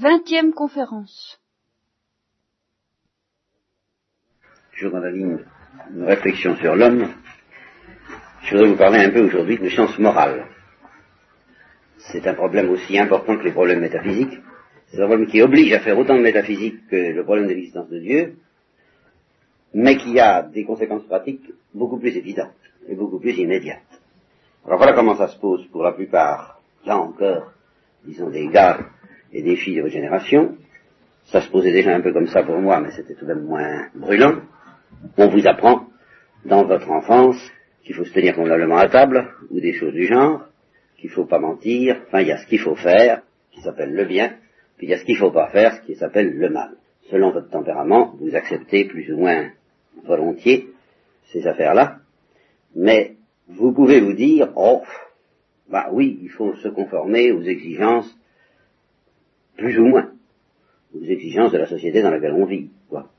Vingtième conférence. Toujours dans la ligne de réflexion sur l'homme, je voudrais vous parler un peu aujourd'hui de science morale. C'est un problème aussi important que les problèmes métaphysiques. C'est un problème qui oblige à faire autant de métaphysique que le problème de l'existence de Dieu, mais qui a des conséquences pratiques beaucoup plus évidentes et beaucoup plus immédiates. Alors voilà comment ça se pose pour la plupart, là encore, disons des gars des filles de votre génération. Ça se posait déjà un peu comme ça pour moi, mais c'était tout de même moins brûlant. On vous apprend dans votre enfance qu'il faut se tenir convenablement à table, ou des choses du genre, qu'il faut pas mentir, enfin il y a ce qu'il faut faire, qui s'appelle le bien, puis il y a ce qu'il faut pas faire, ce qui s'appelle le mal. Selon votre tempérament, vous acceptez plus ou moins volontiers ces affaires-là, mais vous pouvez vous dire, oh, bah oui, il faut se conformer aux exigences, plus ou moins, aux exigences de la société dans laquelle on vit, quoi.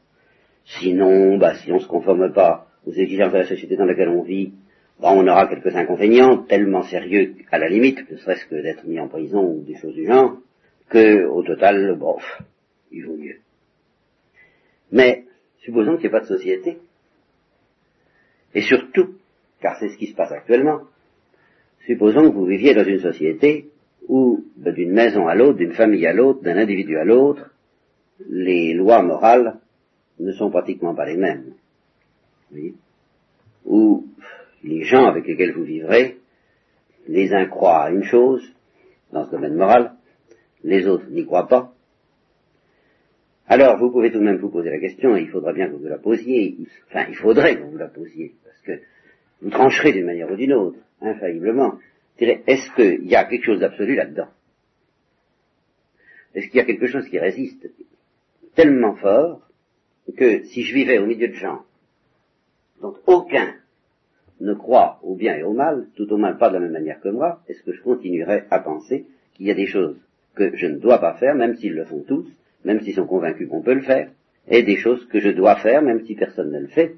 Sinon, bah, si on ne se conforme pas aux exigences de la société dans laquelle on vit, bah, on aura quelques inconvénients tellement sérieux à la limite, ne serait-ce que d'être mis en prison ou des choses du genre, que au total, bof, il vaut mieux. Mais supposons qu'il n'y ait pas de société, et surtout, car c'est ce qui se passe actuellement, supposons que vous viviez dans une société où, d'une maison à l'autre, d'une famille à l'autre, d'un individu à l'autre, les lois morales ne sont pratiquement pas les mêmes. Oui. Où les gens avec lesquels vous vivrez, les uns croient à une chose, dans ce domaine moral, les autres n'y croient pas. Alors, vous pouvez tout de même vous poser la question, et il faudra bien que vous la posiez, enfin, il faudrait que vous la posiez, parce que vous trancherez d'une manière ou d'une autre, infailliblement. Est-ce qu'il y a quelque chose d'absolu là-dedans? Est-ce qu'il y a quelque chose qui résiste tellement fort que si je vivais au milieu de gens dont aucun ne croit au bien et au mal, tout au moins pas de la même manière que moi, est-ce que je continuerais à penser qu'il y a des choses que je ne dois pas faire, même s'ils le font tous, même s'ils sont convaincus qu'on peut le faire, et des choses que je dois faire, même si personne ne le fait,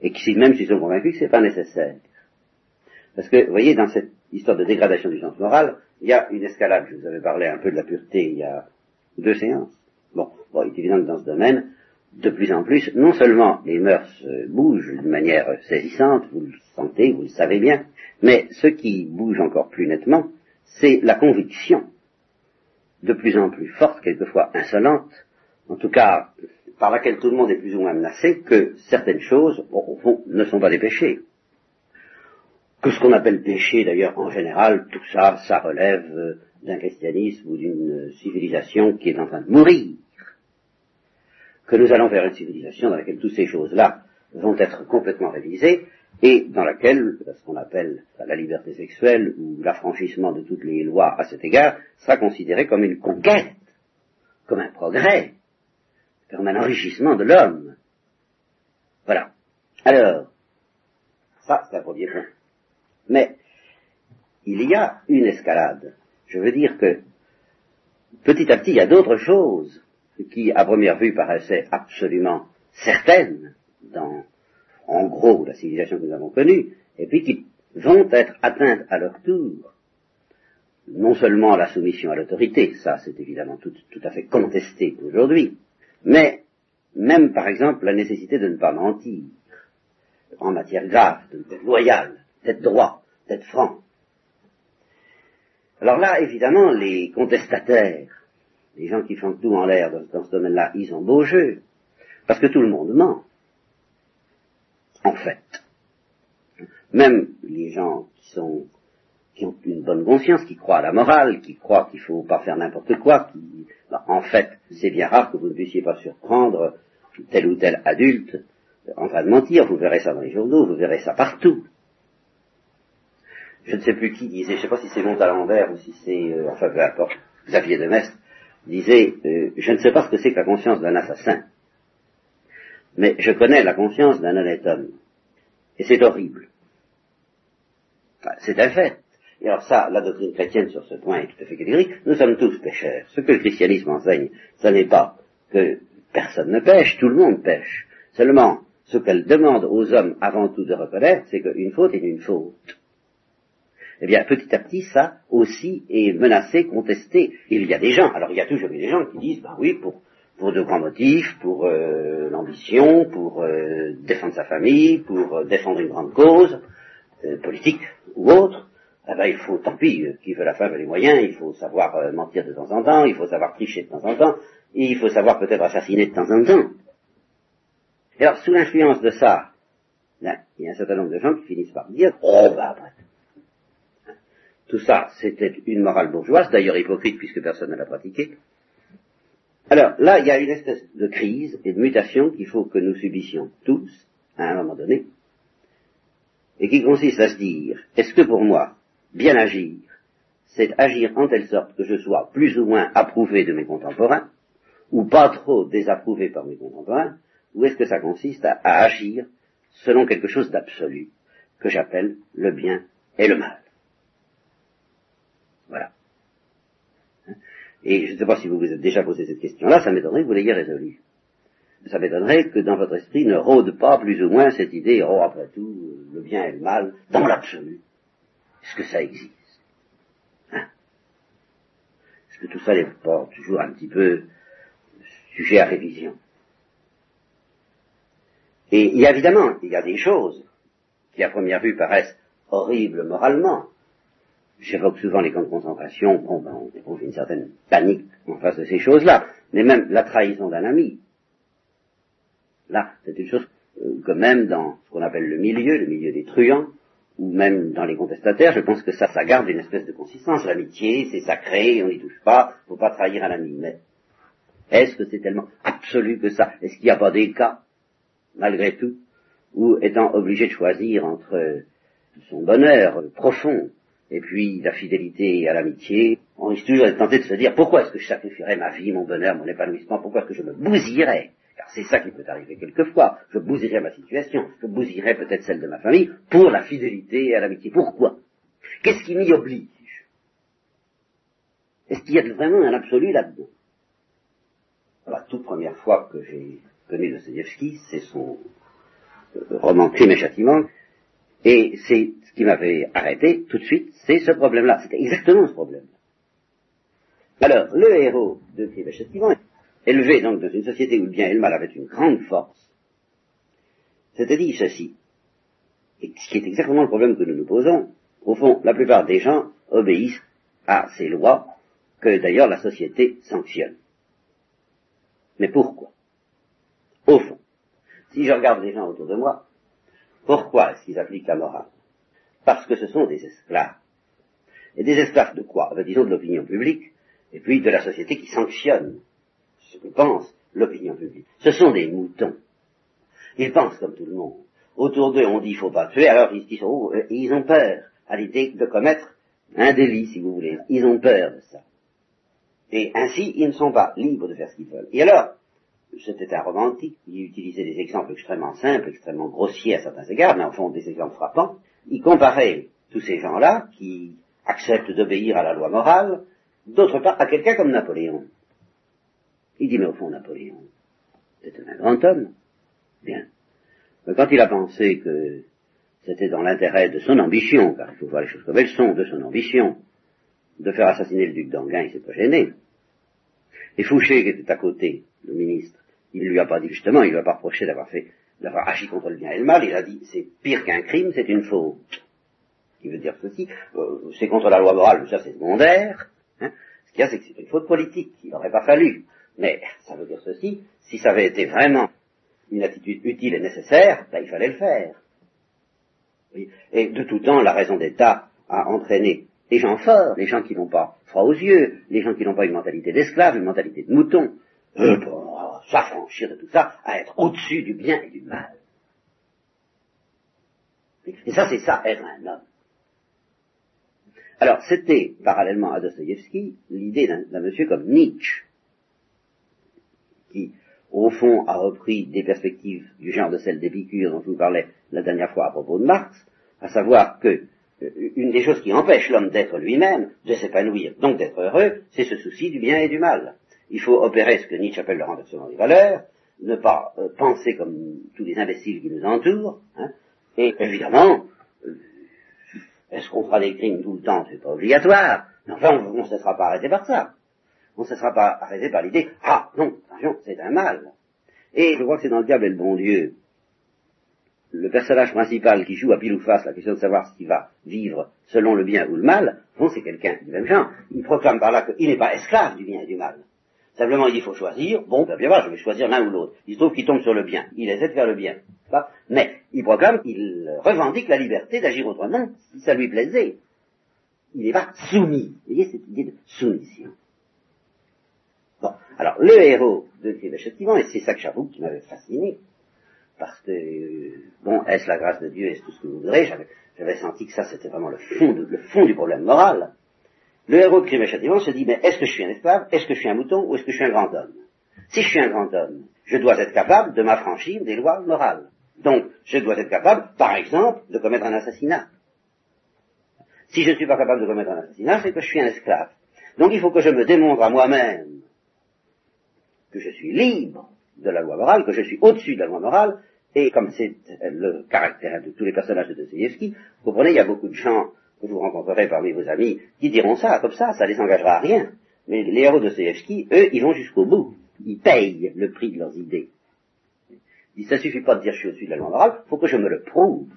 et qui, même s'ils sont convaincus que ce n'est pas nécessaire? Parce que, vous voyez, dans cette histoire de dégradation du sens moral, il y a une escalade. Je vous avais parlé un peu de la pureté il y a deux séances. Bon, bon il est évident que dans ce domaine, de plus en plus, non seulement les mœurs bougent d'une manière saisissante, vous le sentez, vous le savez bien, mais ce qui bouge encore plus nettement, c'est la conviction, de plus en plus forte, quelquefois insolente, en tout cas par laquelle tout le monde est plus ou moins menacé, que certaines choses, au fond, ne sont pas des péchés. Que ce qu'on appelle péché, d'ailleurs, en général, tout ça, ça relève euh, d'un christianisme ou d'une civilisation qui est en train de mourir que nous allons vers une civilisation dans laquelle toutes ces choses-là vont être complètement révisées et dans laquelle ce qu'on appelle la liberté sexuelle ou l'affranchissement de toutes les lois à cet égard sera considéré comme une conquête, comme un progrès, comme un enrichissement de l'homme. Voilà. Alors, ça c'est un premier point. Mais il y a une escalade. Je veux dire que petit à petit, il y a d'autres choses qui, à première vue, paraissaient absolument certaines dans, en gros, la civilisation que nous avons connue, et puis qui vont être atteintes à leur tour. Non seulement la soumission à l'autorité, ça c'est évidemment tout, tout à fait contesté aujourd'hui, mais même par exemple la nécessité de ne pas mentir en matière grave, d'être loyal, d'être droit, d'être franc. Alors là, évidemment, les contestataires les gens qui font tout en l'air dans, ce domaine-là, ils ont beau jeu, parce que tout le monde ment. En fait. Même les gens qui sont qui ont une bonne conscience, qui croient à la morale, qui croient qu'il ne faut pas faire n'importe quoi, qui, bah, en fait, c'est bien rare que vous ne puissiez pas surprendre tel ou tel adulte en train de mentir. Vous verrez ça dans les journaux, vous verrez ça partout. Je ne sais plus qui disait, je ne sais pas si c'est Montalembert ou si c'est, euh, enfin peu importe, Xavier de Mestre, disait, euh, je ne sais pas ce que c'est que la conscience d'un assassin, mais je connais la conscience d'un honnête homme. Et c'est horrible. c'est un fait. Et alors ça, la doctrine chrétienne sur ce point est tout à fait catégorique. Nous sommes tous pécheurs. Ce que le christianisme enseigne, ce n'est pas que personne ne pêche, tout le monde pêche. Seulement, ce qu'elle demande aux hommes avant tout de reconnaître, c'est qu'une faute est une faute. Eh bien, petit à petit, ça aussi est menacé, contesté. Il y a des gens, alors il y a toujours des gens qui disent, ben oui, pour, de grands motifs, pour euh, l'ambition, pour euh, défendre sa famille, pour euh, défendre une grande cause, politique ou autre, eh ben, il faut, tant pis, qui veut la femme les moyens, il faut savoir mentir de temps en temps, il faut savoir tricher de temps en temps, et il faut savoir peut-être assassiner de temps en temps. Et alors, sous l'influence de ça, ben, il y a un certain nombre de gens qui finissent par dire, oh, bah, après, tout ça, c'était une morale bourgeoise, d'ailleurs hypocrite puisque personne ne l'a pratiquée. Alors là, il y a une espèce de crise et de mutation qu'il faut que nous subissions tous, à un moment donné, et qui consiste à se dire, est-ce que pour moi, bien agir, c'est agir en telle sorte que je sois plus ou moins approuvé de mes contemporains, ou pas trop désapprouvé par mes contemporains, ou est-ce que ça consiste à, à agir selon quelque chose d'absolu, que j'appelle le bien et le mal voilà. Et je ne sais pas si vous vous êtes déjà posé cette question-là, ça m'étonnerait que vous l'ayez résolue. Ça m'étonnerait que dans votre esprit ne rôde pas plus ou moins cette idée, oh après tout, le bien et le mal, dans l'absolu. Est-ce que ça existe? Hein? Est-ce que tout ça n'est pas toujours un petit peu sujet à révision? Et il y a évidemment, il y a des choses qui à première vue paraissent horribles moralement, J'évoque souvent les camps de concentration, bon, ben, on éprouve une certaine panique en face de ces choses-là, mais même la trahison d'un ami. Là, c'est une chose euh, que même dans ce qu'on appelle le milieu, le milieu des truands, ou même dans les contestataires, je pense que ça, ça garde une espèce de consistance. L'amitié, c'est sacré, on n'y touche pas, faut pas trahir un ami. Mais est-ce que c'est tellement absolu que ça? Est-ce qu'il n'y a pas des cas, malgré tout, où étant obligé de choisir entre son bonheur profond et puis la fidélité à l'amitié, on risque toujours tenté de se dire pourquoi est-ce que je sacrifierais ma vie, mon bonheur, mon épanouissement, pourquoi est-ce que je me bousillerais? Car c'est ça qui peut arriver quelquefois. Je bousillerais ma situation, je bousillerais peut-être celle de ma famille pour la fidélité à l'amitié. Pourquoi? Qu'est-ce qui m'y oblige? Est-ce qu'il y a vraiment un absolu là-dedans? La toute première fois que j'ai connu Dostoevsky, c'est son euh, roman Crime et Châtiment, et c'est ce qui m'avait arrêté tout de suite, c'est ce problème-là. C'était exactement ce problème. Alors, le héros de et élevé donc dans une société où le bien et le mal avaient une grande force, s'était dit ceci, et ce qui est exactement le problème que nous nous posons, au fond, la plupart des gens obéissent à ces lois que d'ailleurs la société sanctionne. Mais pourquoi? Au fond, si je regarde les gens autour de moi, pourquoi est-ce qu'ils appliquent la morale? Parce que ce sont des esclaves. Et des esclaves de quoi? Ben, Disons de l'opinion publique, et puis de la société qui sanctionne ce que pense l'opinion publique. Ce sont des moutons. Ils pensent comme tout le monde. Autour d'eux, on dit il faut pas tuer, alors ils se disent, oh, euh, ils ont peur à l'idée de commettre un délit, si vous voulez. Ils ont peur de ça. Et ainsi, ils ne sont pas libres de faire ce qu'ils veulent. Et alors, c'était un romantique, il utilisait des exemples extrêmement simples, extrêmement grossiers à certains égards, mais en fond des exemples frappants. Il comparait tous ces gens-là qui acceptent d'obéir à la loi morale, d'autre part à quelqu'un comme Napoléon. Il dit, mais au fond, Napoléon, c'était un grand homme. Bien. Mais quand il a pensé que c'était dans l'intérêt de son ambition, car il faut voir les choses comme elles sont, de son ambition, de faire assassiner le duc d'Anguin, il s'est pas gêné. Et Fouché, qui était à côté, le ministre, il ne lui a pas dit justement, il ne lui a pas reproché d'avoir fait, d'avoir agi contre le bien et le mal, il a dit c'est pire qu'un crime, c'est une faute. Il veut dire ceci, euh, c'est contre la loi morale, ça c'est secondaire. Hein. Ce qu'il y a, c'est que c'est une faute politique, il n'aurait pas fallu. Mais ça veut dire ceci, si ça avait été vraiment une attitude utile et nécessaire, ben, il fallait le faire. Et de tout temps, la raison d'État a entraîné les gens forts, les gens qui n'ont pas froid aux yeux, les gens qui n'ont pas une mentalité d'esclave, une mentalité de mouton, euh, s'affranchir de tout ça, à être au-dessus du bien et du mal. Et ça, c'est ça, être un homme. Alors, c'était, parallèlement à Dostoïevski, l'idée d'un monsieur comme Nietzsche, qui, au fond, a repris des perspectives du genre de celle d'Épicure dont je vous parlais la dernière fois à propos de Marx, à savoir que euh, une des choses qui empêche l'homme d'être lui-même, de s'épanouir, donc d'être heureux, c'est ce souci du bien et du mal. Il faut opérer ce que Nietzsche appelle le renversement des valeurs, ne pas euh, penser comme tous les imbéciles qui nous entourent, hein, et évidemment, euh, Est-ce qu'on fera des crimes tout le temps? C'est pas obligatoire. Mais enfin, on ne se sera pas arrêté par ça. On ne se sera pas arrêté par l'idée, ah non, attention, c'est un mal. Et je crois que c'est dans le diable et le bon Dieu. Le personnage principal qui joue à pile ou face la question de savoir s'il va vivre selon le bien ou le mal, bon, c'est quelqu'un du même genre. Il proclame par là qu'il n'est pas esclave du bien et du mal. Simplement, il dit, il faut choisir. Bon, ben bien voir, je vais choisir l'un ou l'autre. Il se trouve qu'il tombe sur le bien. Il essaie de faire le bien. Mais il proclame, il revendique la liberté d'agir autrement si ça lui plaisait. Il n'est pas soumis. Vous voyez cette idée de soumission? Bon, alors le héros de effectivement, et c'est ça que j'avoue qui m'avait fasciné, parce que, bon, est-ce la grâce de Dieu, est-ce tout ce que vous voudrez, j'avais senti que ça c'était vraiment le fond, le fond du problème moral. Le héros de crime et châtiment se dit, mais est-ce que je suis un esclave, est-ce que je suis un mouton, ou est-ce que je suis un grand homme? Si je suis un grand homme, je dois être capable de m'affranchir des lois morales. Donc, je dois être capable, par exemple, de commettre un assassinat. Si je ne suis pas capable de commettre un assassinat, c'est que je suis un esclave. Donc il faut que je me démontre à moi-même que je suis libre de la loi morale, que je suis au-dessus de la loi morale, et comme c'est le caractère de tous les personnages de Dostoevsky, vous comprenez, il y a beaucoup de gens que vous rencontrerez parmi vos amis qui diront ça, comme ça, ça les engagera à rien. Mais les héros de Dostoevsky, eux, ils vont jusqu'au bout. Ils payent le prix de leurs idées. Il ne suffit pas de dire je suis au-dessus de la loi morale, il faut que je me le prouve.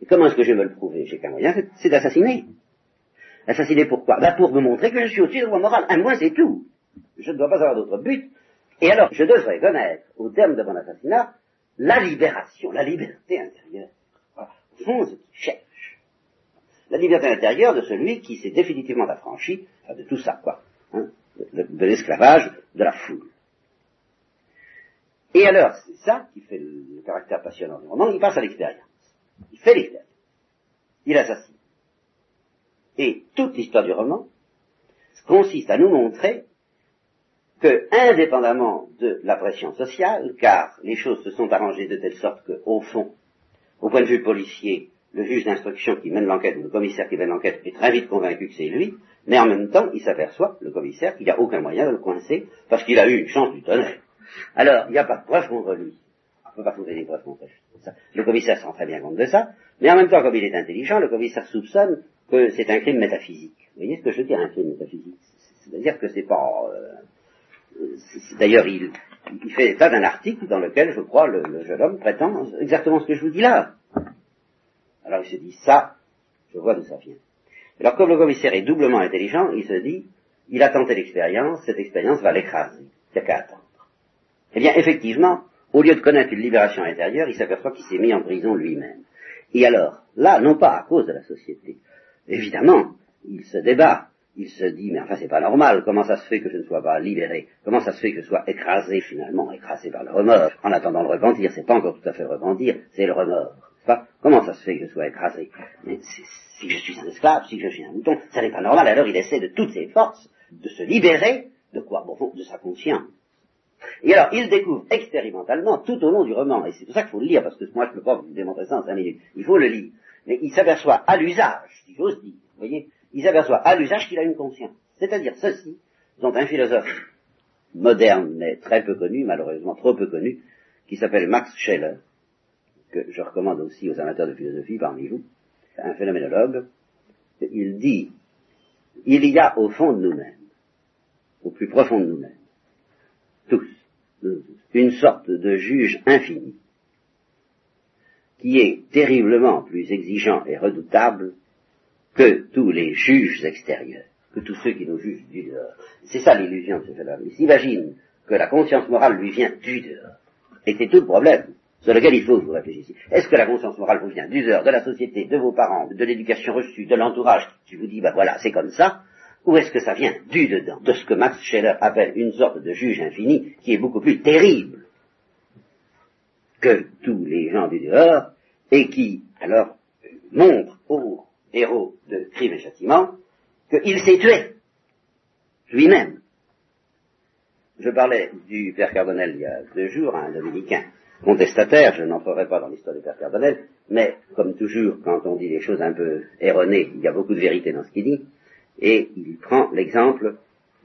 Et comment est-ce que je vais me le prouver? J'ai qu'un moyen, c'est d'assassiner. Assassiner pourquoi? Ben Pour me montrer que je suis au-dessus de la loi morale. Un moins, c'est tout. Je ne dois pas avoir d'autre but. Et alors, je devrais connaître, au terme de mon assassinat, la libération, la liberté intérieure. Voilà. Qui cherche. La liberté intérieure de celui qui s'est définitivement affranchi de tout ça, quoi. Hein, de l'esclavage, de la foule. Et alors, c'est ça qui fait le, caractère passionnant du roman, il passe à l'expérience. Il fait l'expérience. Il assassine. Et toute l'histoire du roman consiste à nous montrer que, indépendamment de la pression sociale, car les choses se sont arrangées de telle sorte que, au fond, au point de vue policier, le juge d'instruction qui mène l'enquête ou le commissaire qui mène l'enquête est très vite convaincu que c'est lui, mais en même temps, il s'aperçoit, le commissaire, qu'il n'y a aucun moyen de le coincer parce qu'il a eu une chance du tonnerre. Alors, il n'y a pas de preuve contre lui. On ne peut pas trouver des preuves contre lui. Le commissaire se rend très bien compte de ça, mais en même temps, comme il est intelligent, le commissaire soupçonne que c'est un crime métaphysique. Vous voyez ce que je veux dire, un crime métaphysique? C'est-à-dire que c'est pas... Euh, d'ailleurs, il, fait état d'un article dans lequel, je crois, le, jeune homme prétend exactement ce que je vous dis là. Alors il se dit, ça, je vois d'où ça vient. Alors comme le commissaire est doublement intelligent, il se dit, il a tenté l'expérience, cette expérience va l'écraser. Il n'y a qu'à attendre. Eh bien, effectivement, au lieu de connaître une libération intérieure, il s'aperçoit qu'il s'est mis en prison lui-même. Et alors, là, non pas à cause de la société. Évidemment, il se débat. Il se dit, mais enfin, c'est pas normal. Comment ça se fait que je ne sois pas libéré? Comment ça se fait que je sois écrasé, finalement, écrasé par le remords? En attendant le repentir, c'est pas encore tout à fait repentir, c'est le remords. Comment ça se fait que je sois écrasé Mais si je suis un esclave, si je suis un mouton, ça n'est pas normal. Alors il essaie de toutes ses forces de se libérer de quoi Bon, de sa conscience. Et alors, il découvre expérimentalement tout au long du roman, et c'est pour ça qu'il faut le lire, parce que moi je ne peux pas vous démontrer ça en cinq minutes, il faut le lire. Mais il s'aperçoit à l'usage, si j'ose dire, vous voyez, il s'aperçoit à l'usage qu'il a une conscience. C'est-à-dire ceci, dont un philosophe moderne, mais très peu connu, malheureusement trop peu connu, qui s'appelle Max Scheller, que je recommande aussi aux amateurs de philosophie parmi vous, un phénoménologue, il dit, il y a au fond de nous-mêmes, au plus profond de nous-mêmes, tous, une sorte de juge infini, qui est terriblement plus exigeant et redoutable que tous les juges extérieurs, que tous ceux qui nous jugent du dehors. C'est ça l'illusion de ce phénomène. Il s'imagine que la conscience morale lui vient du dehors. Et c'est tout le problème sur lequel il faut que vous réfléchissiez. Est-ce que la conscience morale vous vient du dehors, de la société, de vos parents, de l'éducation reçue, de l'entourage qui vous dit, bah voilà, c'est comme ça, où est-ce que ça vient Du dedans, de ce que Max Scheller appelle une sorte de juge infini qui est beaucoup plus terrible que tous les gens du dehors et qui, alors, montre au héros de crime et châtiment qu'il s'est tué lui-même. Je parlais du père Cardonnel il y a deux jours un dominicain contestataire, je n'entrerai pas dans l'histoire du père Cardonnel, mais comme toujours, quand on dit des choses un peu erronées, il y a beaucoup de vérité dans ce qu'il dit et il prend l'exemple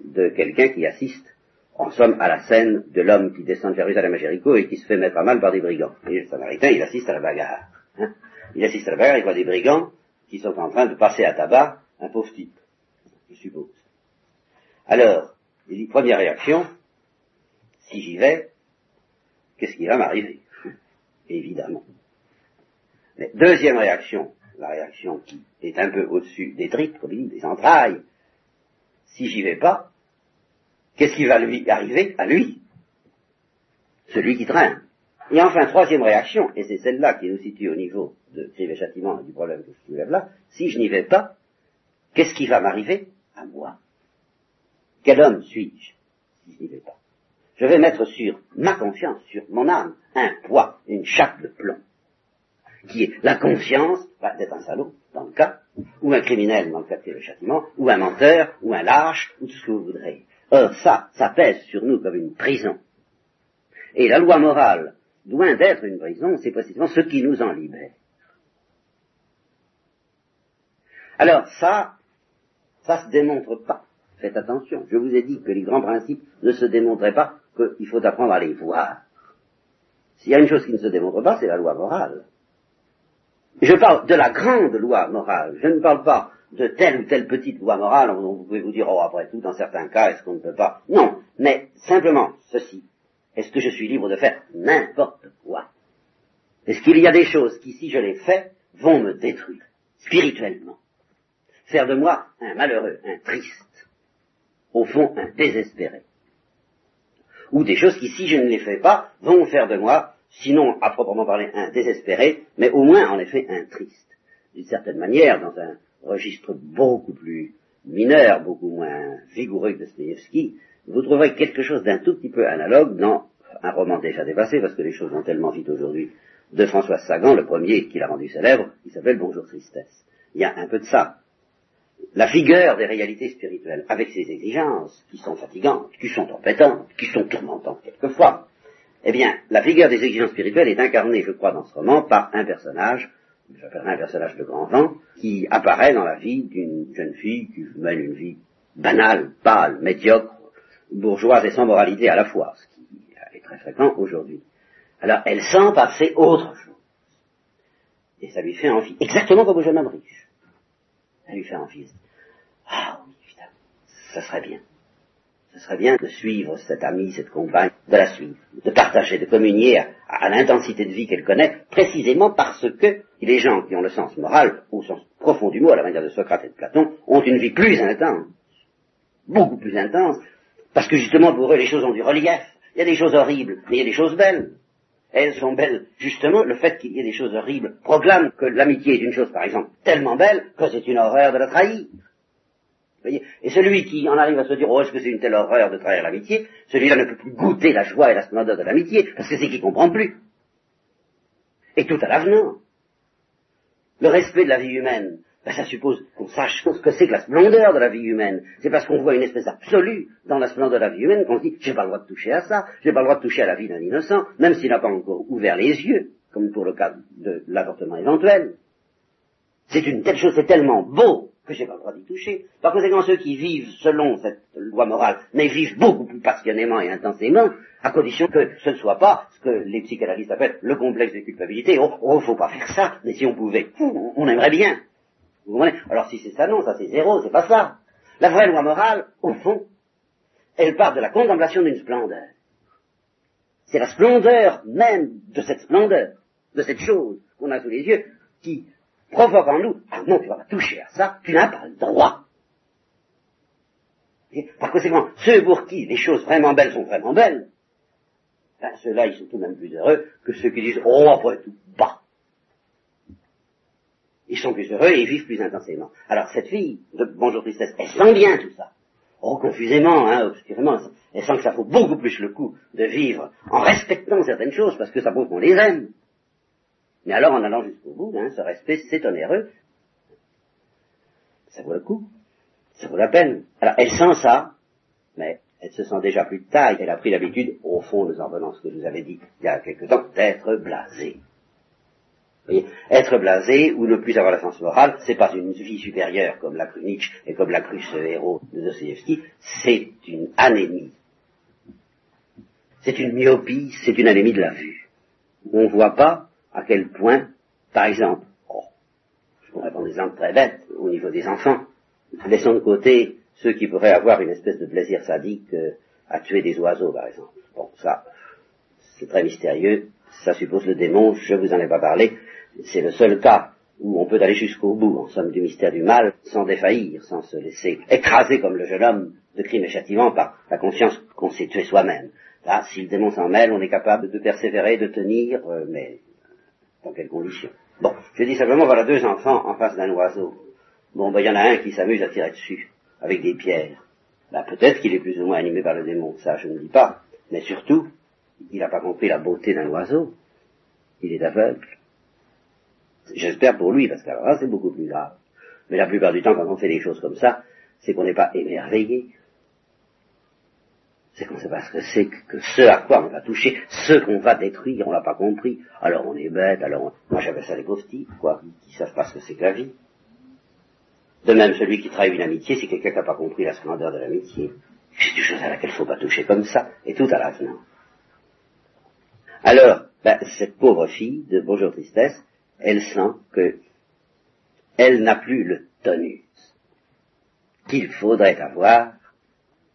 de quelqu'un qui assiste, en somme, à la scène de l'homme qui descend de Jérusalem à Jéricho et qui se fait mettre à mal par des brigands. Et le Samaritain, il assiste à la bagarre. Hein. il assiste à la bagarre, il voit des brigands qui sont en train de passer à tabac un pauvre type, je suppose. Alors, il dit, première réaction, si j'y vais, qu'est-ce qui va m'arriver? Évidemment. Mais deuxième réaction, la réaction qui est un peu au-dessus des tripes, comme il dit, des entrailles, si j'y vais pas, qu'est-ce qui va lui arriver à lui? Celui qui traîne. Et enfin, troisième réaction, et c'est celle-là qui nous situe au niveau de Crime et Châtiment et du problème que je soulève là, si je n'y vais pas, qu'est-ce qui va m'arriver à moi? Quel homme suis-je si je n'y vais pas? Je vais mettre sur ma confiance, sur mon âme, un poids, une chape de plomb, qui est la confiance bah, d'être un salaud, dans le cas, ou un criminel dans le cas de et Châtiment, ou un menteur, ou un lâche, ou tout ce que vous voudrez. Or ça, ça pèse sur nous comme une prison. Et la loi morale loin d'être une prison, c'est précisément ce qui nous en libère. Alors ça, ça se démontre pas. Faites attention. Je vous ai dit que les grands principes ne se démontraient pas, qu'il faut apprendre à les voir. S'il y a une chose qui ne se démontre pas, c'est la loi morale. Je parle de la grande loi morale. Je ne parle pas de telle ou telle petite loi morale dont vous pouvez vous dire, oh, après tout, dans certains cas, est-ce qu'on ne peut pas? Non, mais simplement ceci. Est-ce que je suis libre de faire n'importe quoi? Est-ce qu'il y a des choses qui, si je les fais, vont me détruire, spirituellement? Faire de moi un malheureux, un triste, au fond un désespéré. Ou des choses qui, si je ne les fais pas, vont faire de moi, sinon à proprement parler un désespéré, mais au moins en effet un triste. D'une certaine manière, dans un registre beaucoup plus mineur, beaucoup moins vigoureux que Dostoevsky, vous trouverez quelque chose d'un tout petit peu analogue dans un roman déjà dépassé, parce que les choses vont tellement vite aujourd'hui, de François Sagan, le premier qui l'a rendu célèbre, qui s'appelle Bonjour Tristesse. Il y a un peu de ça. La figure des réalités spirituelles, avec ses exigences, qui sont fatigantes, qui sont embêtantes, qui sont tourmentantes quelquefois, eh bien, la figure des exigences spirituelles est incarnée, je crois, dans ce roman, par un personnage, j'appellerai un personnage de grand vent, qui apparaît dans la vie d'une jeune fille qui mène une vie banale, pâle, médiocre, bourgeoise et sans moralité à la fois, ce qui est très fréquent aujourd'hui. Alors elle sent passer autre chose. Et ça lui fait envie. Exactement comme au jeune homme riche. Ça lui fait envie. Ah oui, ça serait bien. Ce serait bien de suivre cette amie, cette compagne, de la suivre, de partager, de communier à, l'intensité de vie qu'elle connaît, précisément parce que les gens qui ont le sens moral, au sens profond du mot, à la manière de Socrate et de Platon, ont une vie plus intense, beaucoup plus intense, parce que justement, pour eux, les choses ont du relief. Il y a des choses horribles, mais il y a des choses belles. Elles sont belles. Justement, le fait qu'il y ait des choses horribles proclame que l'amitié est une chose, par exemple, tellement belle que c'est une horreur de la trahir. Et celui qui en arrive à se dire, oh, est-ce que c'est une telle horreur de trahir l'amitié, celui-là ne peut plus goûter la joie et la splendeur de l'amitié, parce que c'est qu'il comprend plus. Et tout à l'avenant. Le respect de la vie humaine, ben, ça suppose qu'on sache ce que c'est que la splendeur de la vie humaine. C'est parce qu'on voit une espèce absolue dans la splendeur de la vie humaine qu'on se dit, j'ai pas le droit de toucher à ça, j'ai pas le droit de toucher à la vie d'un innocent, même s'il n'a pas encore ouvert les yeux, comme pour le cas de l'avortement éventuel. C'est une telle chose, c'est tellement beau que j'ai pas le droit d'y toucher. Par conséquent, ceux qui vivent selon cette loi morale, mais vivent beaucoup plus passionnément et intensément, à condition que ce ne soit pas ce que les psychanalystes appellent le complexe de culpabilité. Oh, oh faut pas faire ça, mais si on pouvait, on aimerait bien. Vous Alors si c'est ça, non, ça c'est zéro, c'est pas ça. La vraie loi morale, au fond, elle part de la contemplation d'une splendeur. C'est la splendeur même de cette splendeur, de cette chose qu'on a sous les yeux, qui provoque en nous, ah non, tu vas pas toucher à ça, tu n'as pas le droit. Par conséquent, ceux pour qui les choses vraiment belles sont vraiment belles, ben, ceux-là, ils sont tout de même plus heureux que ceux qui disent, oh, après tout, bah, ils sont plus heureux et ils vivent plus intensément. Alors cette fille de Bonjour Tristesse, elle sent bien tout ça. Oh, confusément, hein, obscurément, elle sent que ça vaut beaucoup plus le coup de vivre en respectant certaines choses parce que ça prouve qu'on les aime. Mais alors en allant jusqu'au bout, hein, ce respect, c'est onéreux. Ça vaut le coup. Ça vaut la peine. Alors elle sent ça, mais elle se sent déjà plus de taille. Elle a pris l'habitude, au fond, venant ce que je vous avais dit il y a quelque temps, d'être blasée. Être blasé ou ne plus avoir la sens morale, c'est pas une vie supérieure comme l'a cru Nietzsche et comme l'a cru ce héros de Dostoevsky, c'est une anémie. C'est une myopie, c'est une anémie de la vue. On ne voit pas à quel point, par exemple, des exemples très bêtes au niveau des enfants. Laissons de côté ceux qui pourraient avoir une espèce de plaisir sadique euh, à tuer des oiseaux, par exemple. Bon, ça, c'est très mystérieux, ça suppose le démon, je vous en ai pas parlé, c'est le seul cas où on peut aller jusqu'au bout, en somme, du mystère du mal, sans défaillir, sans se laisser écraser comme le jeune homme de crime et châtiment par la conscience qu'on s'est tué soi-même. Là, si le démon s'en mêle, on est capable de persévérer, de tenir, euh, mais dans quelles conditions? Bon, je dis simplement, voilà deux enfants en face d'un oiseau. Bon, ben, il y en a un qui s'amuse à tirer dessus, avec des pierres. Ben, peut-être qu'il est plus ou moins animé par le démon, ça je ne dis pas. Mais surtout, il n'a pas compris la beauté d'un oiseau. Il est aveugle. J'espère pour lui, parce que là, c'est beaucoup plus grave. Mais la plupart du temps, quand on fait des choses comme ça, c'est qu'on n'est pas émerveillé. C'est qu'on ne sait pas ce que c'est, que ce à quoi on va toucher, ce qu'on va détruire, on l'a pas compris. Alors on est bête, alors moi j'avais ça les pauvres quoi, qui, savent pas ce que c'est que la vie. De même, celui qui trahit une amitié, c'est quelqu'un qui n'a pas compris la splendeur de l'amitié. C'est une chose à laquelle il ne faut pas toucher comme ça, et tout à l'avenant. Alors, ben, cette pauvre fille de Bonjour Tristesse, elle sent que elle n'a plus le tonus qu'il faudrait avoir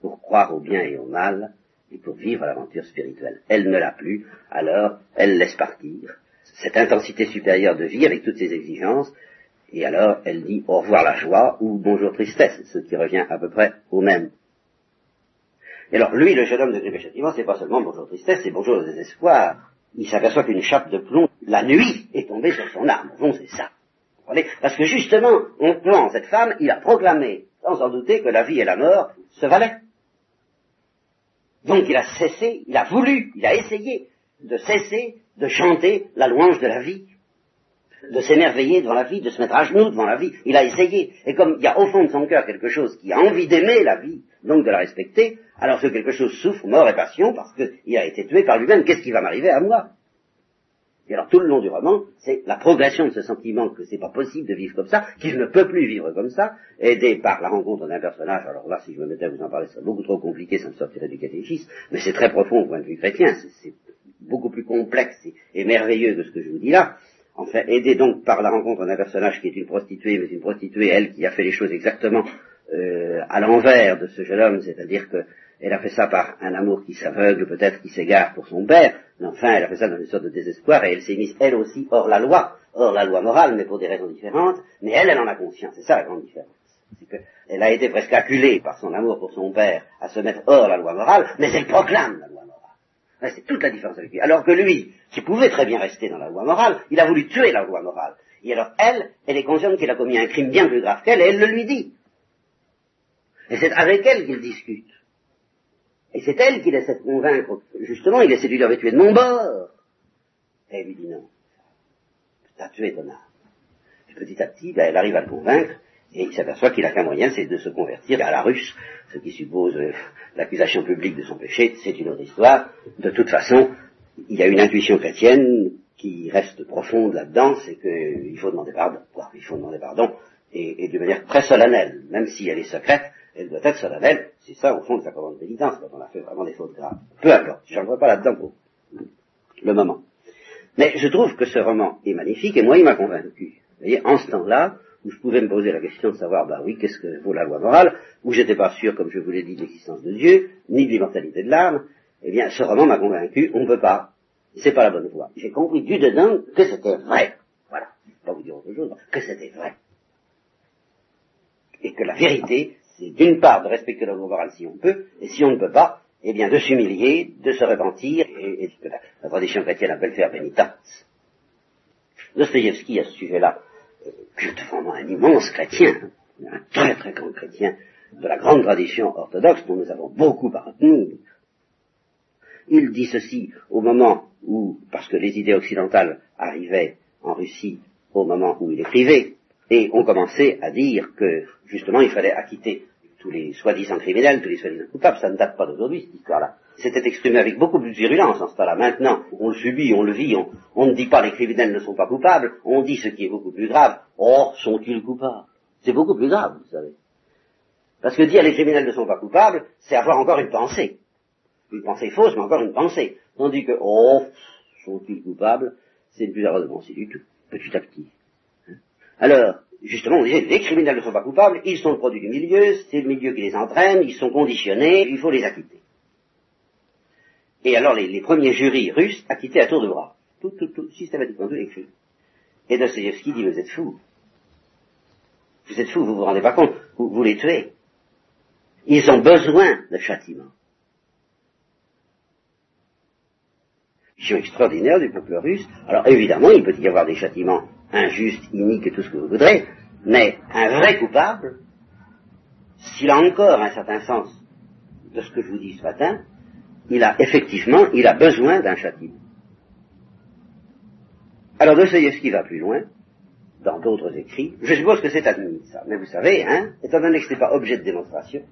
pour croire au bien et au mal et pour vivre l'aventure spirituelle. Elle ne l'a plus, alors elle laisse partir cette intensité supérieure de vie avec toutes ses exigences, et alors elle dit au revoir la joie ou bonjour tristesse, ce qui revient à peu près au même. Et alors lui, le jeune homme de Crime c'est pas seulement bonjour tristesse, c'est bonjour désespoir. Il s'aperçoit qu'une chape de plomb, la nuit, est tombée sur son âme. Bon, c'est ça. Parce que justement, en plan cette femme, il a proclamé, sans en douter, que la vie et la mort se valaient. Donc il a cessé, il a voulu, il a essayé de cesser de chanter la louange de la vie, de s'émerveiller devant la vie, de se mettre à genoux devant la vie. Il a essayé. Et comme il y a au fond de son cœur quelque chose qui a envie d'aimer la vie, donc de la respecter, alors que quelque chose souffre, mort et passion, parce qu'il a été tué par lui-même, qu'est-ce qui va m'arriver à moi? Et alors tout le long du roman, c'est la progression de ce sentiment que c'est pas possible de vivre comme ça, qu'il ne peut plus vivre comme ça, aidé par la rencontre d'un personnage. Alors là, si je me mettais à vous en parler, ce serait beaucoup trop compliqué, ça me sortirait du catéchisme, mais c'est très profond au point de vue chrétien, c'est beaucoup plus complexe et, merveilleux que ce que je vous dis là. Enfin, aidé donc par la rencontre d'un personnage qui est une prostituée, mais une prostituée, elle, qui a fait les choses exactement euh, à l'envers de ce jeune homme, c'est-à-dire que elle a fait ça par un amour qui s'aveugle, peut-être qui s'égare pour son père, mais enfin, elle a fait ça dans une sorte de désespoir, et elle s'est mise, elle aussi, hors la loi, hors la loi morale, mais pour des raisons différentes, mais elle, elle en a conscience, c'est ça la grande différence. C'est qu'elle a été presque acculée par son amour pour son père à se mettre hors la loi morale, mais elle proclame la loi morale. C'est toute la différence avec lui. Alors que lui, qui pouvait très bien rester dans la loi morale, il a voulu tuer la loi morale. Et alors elle, elle est consciente qu'il a commis un crime bien plus grave qu'elle, et elle le lui dit. Et c'est avec elle qu'il discute. Et c'est elle qui essaie de convaincre. Justement, il essaie de lui dire, de mon bord. Elle lui dit non. Tu as tué ton âme. Et petit à petit, ben, elle arrive à le convaincre, et il s'aperçoit qu'il n'a qu'un moyen, c'est de se convertir à la russe, ce qui suppose euh, l'accusation publique de son péché, c'est une autre histoire. De toute façon, il y a une intuition chrétienne qui reste profonde là-dedans, c'est qu'il faut demander pardon. il faut demander pardon, et, et de manière très solennelle, même si elle est secrète, elle doit être solennelle, c'est ça au fond de sacrement de pénitence, quand on a fait vraiment des fautes graves. Peu importe, je vois pas là-dedans pour le moment. Mais je trouve que ce roman est magnifique, et moi il m'a convaincu. Vous voyez, en ce temps-là, où je pouvais me poser la question de savoir, bah oui, qu'est-ce que vaut la loi morale, où j'étais pas sûr, comme je vous l'ai dit, de l'existence de Dieu, ni de l'immortalité de l'âme, eh bien, ce roman m'a convaincu, on ne peut pas, c'est pas la bonne voie. J'ai compris du dedans que c'était vrai. Voilà. Je ne vais pas vous dire autre chose, que c'était vrai. Et que la vérité, c'est d'une part de respecter la loi morale si on peut, et si on ne peut pas, eh bien de s'humilier, de se repentir, et, ce que la, tradition chrétienne appelle faire pénitence. Dostoïevski, à ce sujet-là, euh, vraiment un immense chrétien, un très très grand chrétien de la grande tradition orthodoxe dont nous avons beaucoup à retenir. Il dit ceci au moment où, parce que les idées occidentales arrivaient en Russie au moment où il écrivait, et on commençait à dire que, justement, il fallait acquitter tous les soi-disant criminels, tous les soi-disant coupables, ça ne date pas d'aujourd'hui, cette histoire-là. C'était exprimé avec beaucoup plus de virulence en ce temps-là. Maintenant, on le subit, on le vit, on, ne dit pas les criminels ne sont pas coupables, on dit ce qui est beaucoup plus grave, oh, sont-ils coupables? C'est beaucoup plus grave, vous savez. Parce que dire les criminels ne sont pas coupables, c'est avoir encore une pensée. Une pensée fausse, mais encore une pensée. Tandis que, oh, sont-ils coupables? C'est ne plus avoir de pensée du tout, petit à petit. Alors, justement, on disait, les criminels ne sont pas coupables, ils sont le produit du milieu, c'est le milieu qui les entraîne, ils sont conditionnés, il faut les acquitter. Et alors les, premiers jurys russes acquittaient à tour de bras. Tout, tout, tout, systématiquement, tout écrit. Et Dostoevsky dit, vous êtes fous. Vous êtes fous, vous vous rendez pas compte, vous, les tuez. Ils ont besoin de châtiment. extraordinaire du peuple russe. Alors évidemment, il peut y avoir des châtiments injustes, iniques et tout ce que vous voudrez, mais un vrai coupable, s'il a encore un certain sens de ce que je vous dis ce matin, il a effectivement, il a besoin d'un châtiment. Alors Dostoevsky va plus loin, dans d'autres écrits, je suppose que c'est admis ça, mais vous savez, hein, étant donné que ce n'est pas objet de démonstration,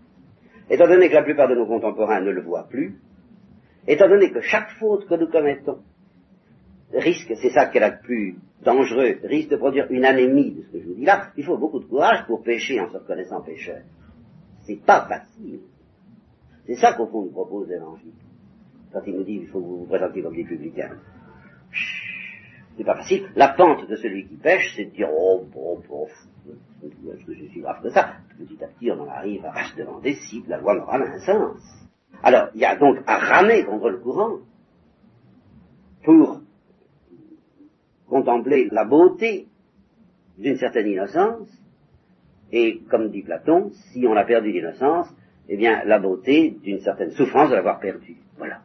étant donné que la plupart de nos contemporains ne le voient plus, étant donné que chaque faute que nous commettons risque, c'est ça qui est la plus dangereux, risque de produire une anémie de ce que je vous dis là, il faut beaucoup de courage pour pécher en se reconnaissant pécheur. C'est pas facile. C'est ça qu'au fond nous propose l'évangile. Quand il nous dit il faut vous présenter comme des publicains. C'est pas facile. La pente de celui qui pêche, c'est de dire oh bon, bon, est-ce que je suis grave que ça? Petit à petit, on en arrive à se demander si la loi morale a un sens. Alors, il y a donc à ramer contre le courant pour contempler la beauté d'une certaine innocence, et comme dit Platon, si on a perdu l'innocence, eh bien la beauté d'une certaine souffrance de l'avoir perdue. Voilà.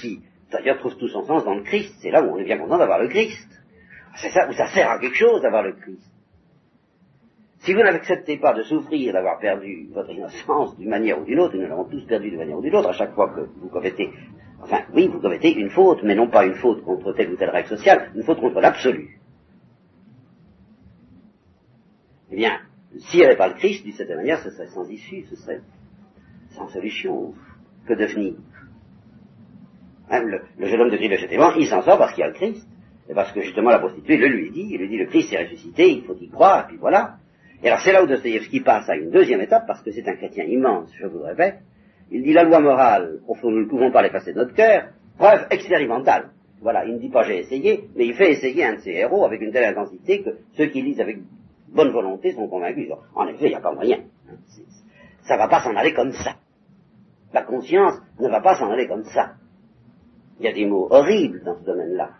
Qui, d'ailleurs, trouve tout son sens dans le Christ. C'est là où on est bien content d'avoir le Christ. C'est ça où ça sert à quelque chose d'avoir le Christ. Si vous n'acceptez pas de souffrir d'avoir perdu votre innocence d'une manière ou d'une autre, nous l'avons tous perdu d'une manière ou d'une autre, à chaque fois que vous commettez, enfin, oui, vous commettez une faute, mais non pas une faute contre telle ou telle règle sociale, une faute contre l'absolu. Eh bien, s'il n'y avait pas le Christ, d'une certaine manière, ce serait sans issue, ce serait sans solution. Que devenir? Hein, le, jeune homme de Gilles il s'en sort parce qu'il y a le Christ, et parce que justement la prostituée le lui dit, il lui dit le Christ est ressuscité, il faut y croire, et puis voilà. Et alors c'est là où Dostoevsky passe à une deuxième étape, parce que c'est un chrétien immense, je vous le répète. Il dit la loi morale, au fond nous ne pouvons pas l'effacer de notre cœur, preuve expérimentale. Voilà, il ne dit pas j'ai essayé, mais il fait essayer un de ses héros avec une telle intensité que ceux qui lisent avec bonne volonté sont convaincus. En effet, il n'y a pas moyen. Ça ne va pas s'en aller comme ça. La conscience ne va pas s'en aller comme ça. Il y a des mots horribles dans ce domaine-là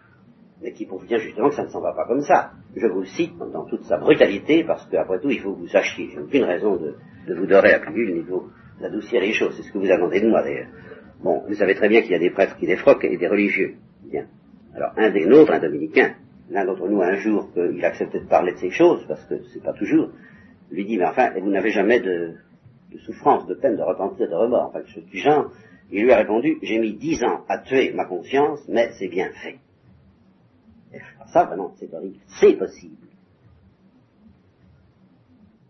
mais qui prouve bien justement que ça ne s'en va pas comme ça. Je vous cite dans toute sa brutalité, parce qu'après tout, il faut que vous sachiez, j'ai aucune raison de, vous dorer à plus le niveau d'adoucir les choses, c'est ce que vous attendez de moi d'ailleurs. Bon, vous savez très bien qu'il y a des prêtres qui défroquent et des religieux. Bien. Alors, un des nôtres, un dominicain, l'un d'entre nous un jour qu'il acceptait de parler de ces choses, parce que c'est pas toujours, lui dit, mais enfin, vous n'avez jamais de, souffrance, de peine, de repentir, de remords, enfin, chose du genre. Il lui a répondu, j'ai mis dix ans à tuer ma conscience, mais c'est bien fait. Ça, vraiment, c'est horrible. C'est possible.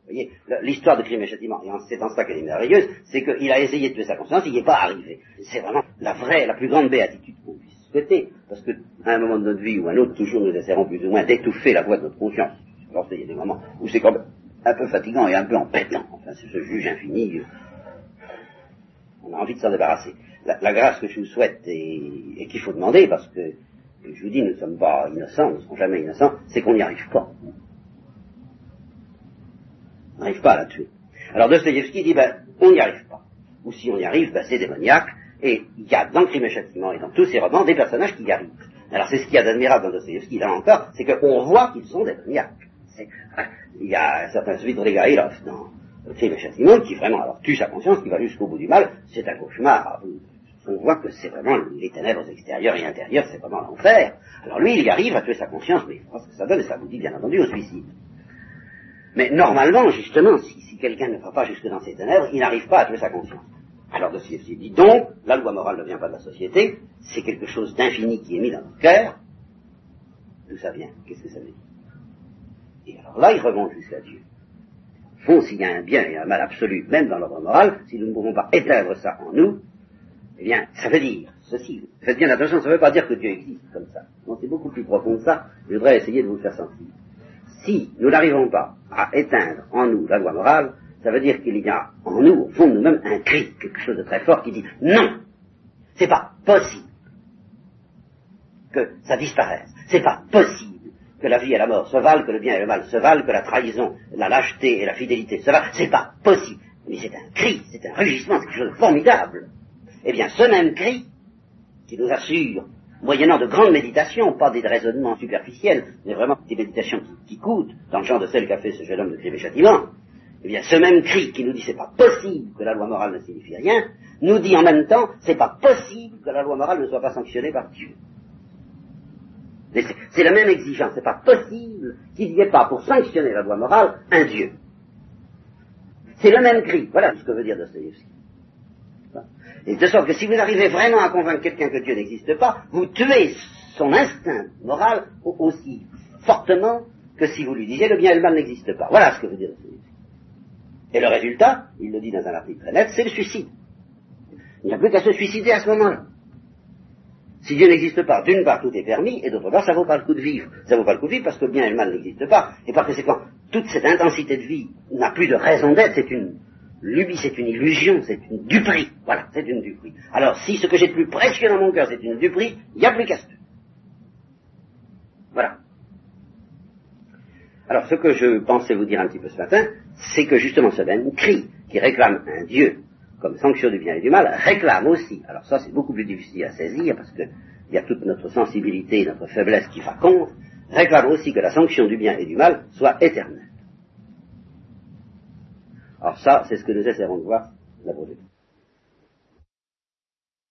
Voyez, l'histoire de crime et châtiment, c'est en ça qu'elle est merveilleuse, c'est qu'il a essayé de tuer sa conscience, il n'y est pas arrivé. C'est vraiment la vraie, la plus grande béatitude qu'on puisse souhaiter, parce que à un moment de notre vie ou à un autre, toujours nous essaierons plus ou moins d'étouffer la voix de notre conscience. Alors, il y a des moments où c'est quand même un peu fatigant et un peu embêtant. Enfin, c'est ce juge infini. On a envie de s'en débarrasser. La, grâce que je vous souhaite et qu'il faut demander, parce que je vous dis, nous ne sommes pas innocents, nous ne serons jamais innocents, c'est qu'on n'y arrive pas. On n'arrive pas à la tuer. Alors Dostoevsky dit, ben, on n'y arrive pas. Ou si on y arrive, ben, c'est démoniaque, et il y a dans Crime et Châtiment et dans tous ces romans des personnages qui y arrivent. Alors c'est ce qu'il y a d'admirable dans Dostoevsky, là encore, c'est qu'on voit qu'ils sont démoniaques. Il y a un certain celui de Regaïlov dans Crime et Châtiment qui vraiment tue sa conscience, qui va jusqu'au bout du mal, c'est un cauchemar on voit que c'est vraiment les ténèbres extérieures et intérieures, c'est vraiment l'enfer. Alors lui, il y arrive à tuer sa conscience, mais il ce que ça donne, et ça vous dit bien entendu au suicide. Mais normalement, justement, si, quelqu'un ne va pas jusque dans ces ténèbres, il n'arrive pas à tuer sa conscience. Alors Dostoevsky dit donc, la loi morale ne vient pas de la société, c'est quelque chose d'infini qui est mis dans notre cœur. D'où ça vient? Qu'est-ce que ça veut dire? Et alors là, il remonte jusqu'à Dieu. Fond, s'il y a un bien et un mal absolu, même dans l'ordre moral, si nous ne pouvons pas éteindre ça en nous, eh bien, ça veut dire ceci. Faites bien attention, ça ne veut pas dire que Dieu existe comme ça. Non, c'est beaucoup plus profond que ça. Je voudrais essayer de vous le faire sentir. Si nous n'arrivons pas à éteindre en nous la loi morale, ça veut dire qu'il y a en nous, au fond de nous-mêmes, un cri, quelque chose de très fort qui dit non, c'est pas possible que ça disparaisse. C'est pas possible que la vie et la mort se valent, que le bien et le mal se valent, que la trahison, la lâcheté et la fidélité se valent. C'est pas possible. Mais c'est un cri, c'est un rugissement, c'est quelque chose de formidable. Eh bien, ce même cri, qui nous assure, moyennant de grandes méditations, pas des raisonnements superficiels, mais vraiment des méditations qui, coûtent, dans le genre de celle qu'a fait ce jeune homme de et châtiment, eh bien, ce même cri qui nous dit c'est pas possible que la loi morale ne signifie rien, nous dit en même temps c'est pas possible que la loi morale ne soit pas sanctionnée par Dieu. C'est la même exigence, c'est pas possible qu'il n'y ait pas pour sanctionner la loi morale un Dieu. C'est le même cri. Voilà ce que veut dire Dostoevsky. Et de sorte que si vous arrivez vraiment à convaincre quelqu'un que Dieu n'existe pas, vous tuez son instinct moral aussi fortement que si vous lui disiez le bien et le mal n'existent pas. Voilà ce que dire Dostoevsky. Et le résultat, il le dit dans un article très net, c'est le suicide. Il n'y a plus qu'à se suicider à ce moment-là. Si Dieu n'existe pas, d'une part, tout est permis, et d'autre part, ça vaut pas le coup de vivre. Ça vaut pas le coup de vivre parce que le bien et le mal n'existent pas, et par conséquent, toute cette intensité de vie n'a plus de raison d'être, c'est une lubie, c'est une illusion, c'est une duperie. Voilà, c'est une duperie. Alors, si ce que j'ai de plus précieux dans mon cœur, c'est une duperie, il n'y a plus qu'à se Voilà. Alors, ce que je pensais vous dire un petit peu ce matin, c'est que justement ce même cri qui réclame un Dieu comme sanction du bien et du mal, réclame aussi, alors ça c'est beaucoup plus difficile à saisir parce qu'il y a toute notre sensibilité, notre faiblesse qui va contre, réclame aussi que la sanction du bien et du mal soit éternelle. Alors ça, c'est ce que nous essaierons de voir la prochaine